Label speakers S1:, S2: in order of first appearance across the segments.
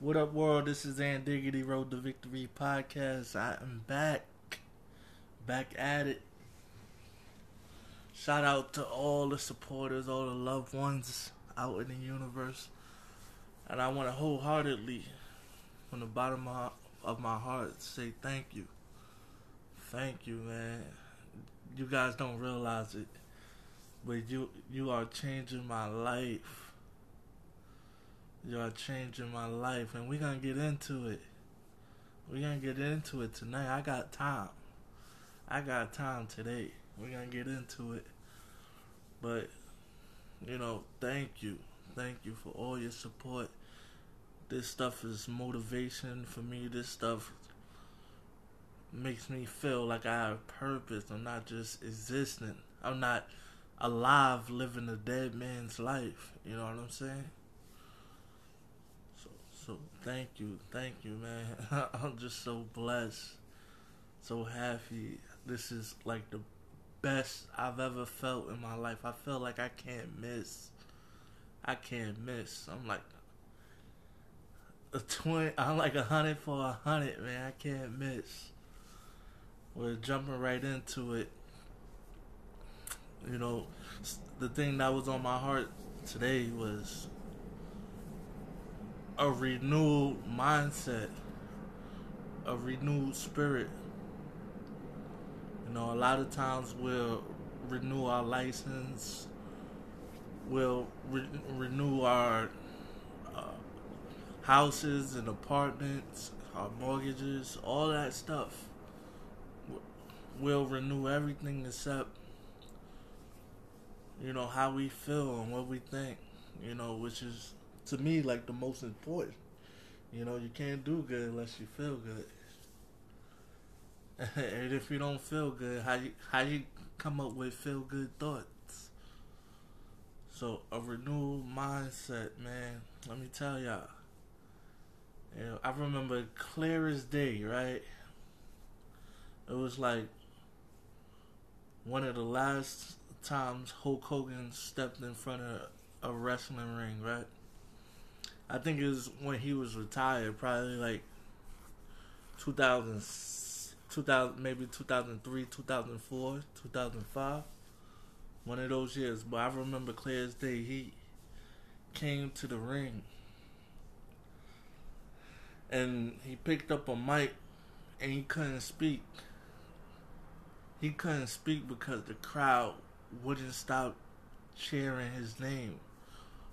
S1: What up, world? This is Ant Diggity Road to Victory podcast. I am back, back at it. Shout out to all the supporters, all the loved ones out in the universe, and I want to wholeheartedly, from the bottom of my heart, say thank you, thank you, man. You guys don't realize it, but you you are changing my life Y'all changing my life, and we're gonna get into it. We're gonna get into it tonight. I got time. I got time today. We're gonna get into it. But, you know, thank you. Thank you for all your support. This stuff is motivation for me. This stuff makes me feel like I have purpose. I'm not just existing. I'm not alive living a dead man's life. You know what I'm saying? So thank you, thank you, man. I'm just so blessed, so happy. This is like the best I've ever felt in my life. I feel like I can't miss. I can't miss. I'm like a twenty. I'm like a hundred for a hundred, man. I can't miss. We're jumping right into it. You know, the thing that was on my heart today was a renewed mindset, a renewed spirit. You know, a lot of times we'll renew our license, we'll re- renew our uh, houses and apartments, our mortgages, all that stuff. We'll renew everything except, you know, how we feel and what we think, you know, which is to me like the most important. You know, you can't do good unless you feel good. and if you don't feel good, how you how you come up with feel good thoughts? So a renewed mindset, man. Let me tell y'all. You know, I remember clear as day, right? It was like one of the last times Hulk Hogan stepped in front of a wrestling ring, right? I think it was when he was retired, probably like 2000, 2000 maybe 2003, 2004, 2005. One of those years. But I remember clear as day, he came to the ring and he picked up a mic and he couldn't speak. He couldn't speak because the crowd wouldn't stop cheering his name.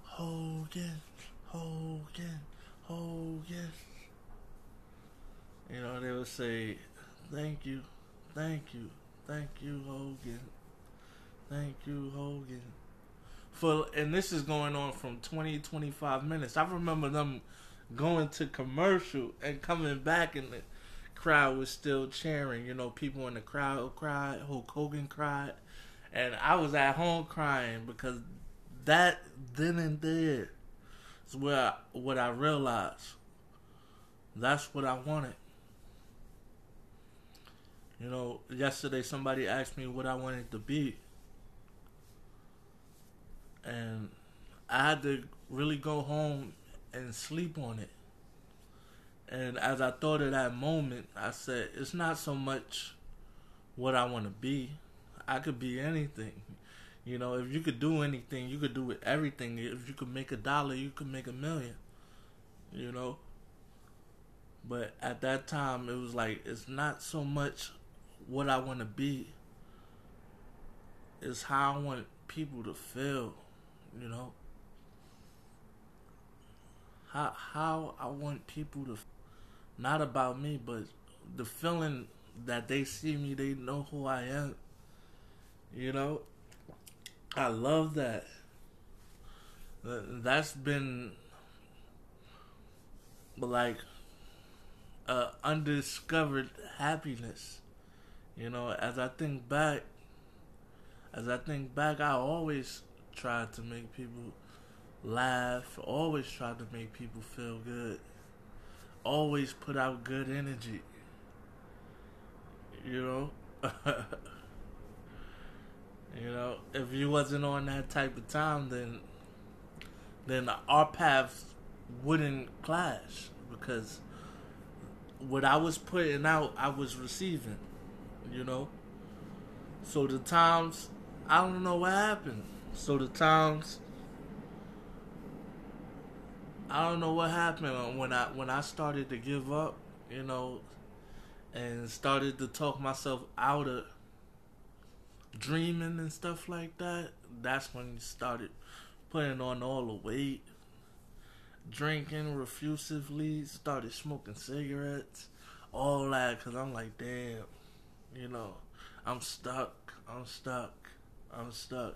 S1: Hogan, Oh, Hogan, oh, Hogan. You know, they would say, thank you, thank you, thank you, Hogan. Thank you, Hogan. For and this is going on from 20 25 minutes. I remember them going to commercial and coming back and the crowd was still cheering. You know, people in the crowd cried, Hulk Hogan cried, and I was at home crying because that then and there where I, what I realized. That's what I wanted. You know, yesterday somebody asked me what I wanted to be. And I had to really go home and sleep on it. And as I thought of that moment, I said, it's not so much what I want to be. I could be anything. You know, if you could do anything, you could do with everything. If you could make a dollar, you could make a million. You know? But at that time, it was like, it's not so much what I want to be, it's how I want people to feel, you know? How, how I want people to, not about me, but the feeling that they see me, they know who I am, you know? I love that. That's been like uh, undiscovered happiness. You know, as I think back, as I think back, I always tried to make people laugh, always tried to make people feel good, always put out good energy. You know? You know, if you wasn't on that type of time, then then our paths wouldn't clash because what I was putting out, I was receiving. You know. So the times, I don't know what happened. So the times, I don't know what happened uh, when I when I started to give up. You know, and started to talk myself out of dreaming and stuff like that. That's when you started putting on all the weight drinking refusively, started smoking cigarettes, all that, because I'm like, damn, you know, I'm stuck, I'm stuck, I'm stuck.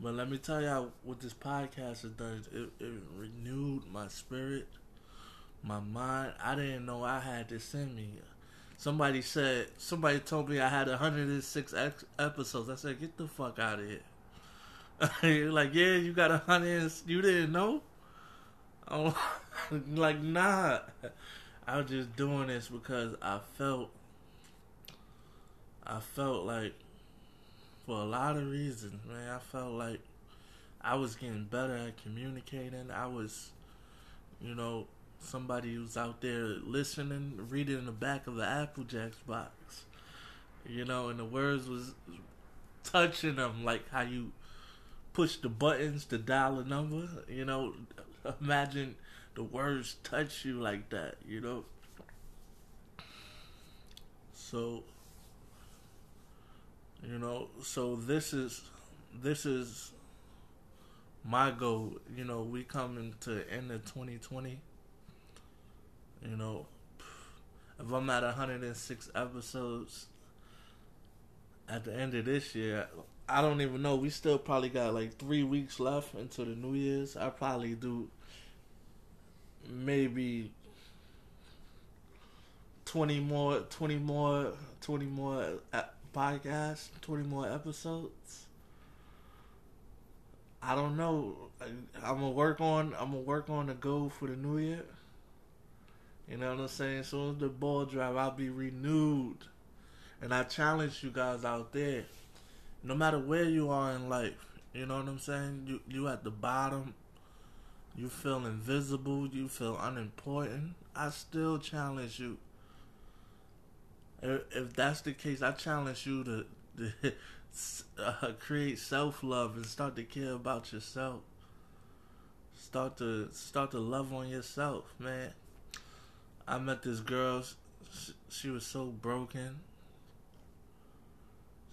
S1: But let me tell y'all what this podcast has done. It, it renewed my spirit, my mind. I didn't know I had this in me. Somebody said, somebody told me I had 106 ex- episodes. I said, get the fuck out of here. like, yeah, you got a hundred. You didn't know? I'm like, nah. I was just doing this because I felt, I felt like, for a lot of reasons, man, I felt like I was getting better at communicating. I was, you know, somebody who's out there listening, reading in the back of the Apple Jacks box, you know, and the words was touching them like how you push the buttons to dial a number, you know, imagine the words touch you like that, you know? So you know, so this is this is my goal. You know, we coming to end of 2020. You know, if I'm at 106 episodes at the end of this year, I don't even know. We still probably got like three weeks left until the New Year's. I probably do maybe twenty more, twenty more, twenty more uh, podcasts, twenty more episodes. I don't know. I'm gonna work on. I'm gonna work on the goal for the new year. You know what I'm saying? As soon as the ball drop, I'll be renewed. And I challenge you guys out there no matter where you are in life, you know what I'm saying? You you at the bottom, you feel invisible, you feel unimportant. I still challenge you. If, if that's the case, I challenge you to, to uh, create self love and start to care about yourself. Start to start to love on yourself, man. I met this girl. She, she was so broken.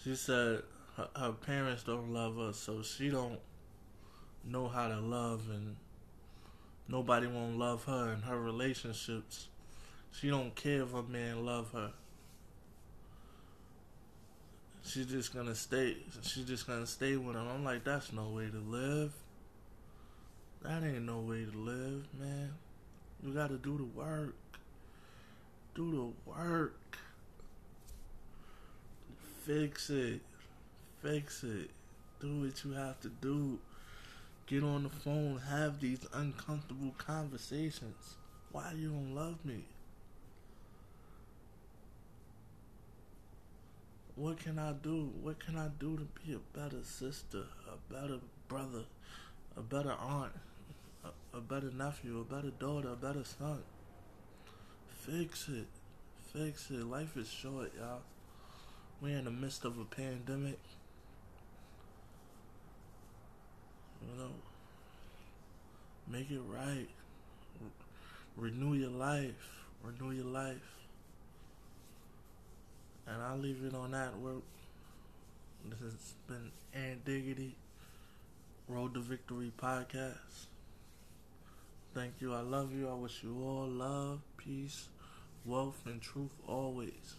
S1: She said, her, her parents don't love her, so she don't know how to love, and nobody won't love her in her relationships. She don't care if a man love her. She's just gonna stay. She's just gonna stay with him. I'm like, that's no way to live. That ain't no way to live, man. You gotta do the work. Do the work. Fix it. Fix it. Do what you have to do. Get on the phone. Have these uncomfortable conversations. Why you don't love me? What can I do? What can I do to be a better sister, a better brother, a better aunt, a, a better nephew, a better daughter, a better son? Fix it. Fix it. Life is short, y'all. We're in the midst of a pandemic. You know, make it right. Renew your life. Renew your life. And I'll leave it on that. Work. This has been Ant Diggity, Road to Victory podcast. Thank you. I love you. I wish you all love, peace, wealth, and truth always.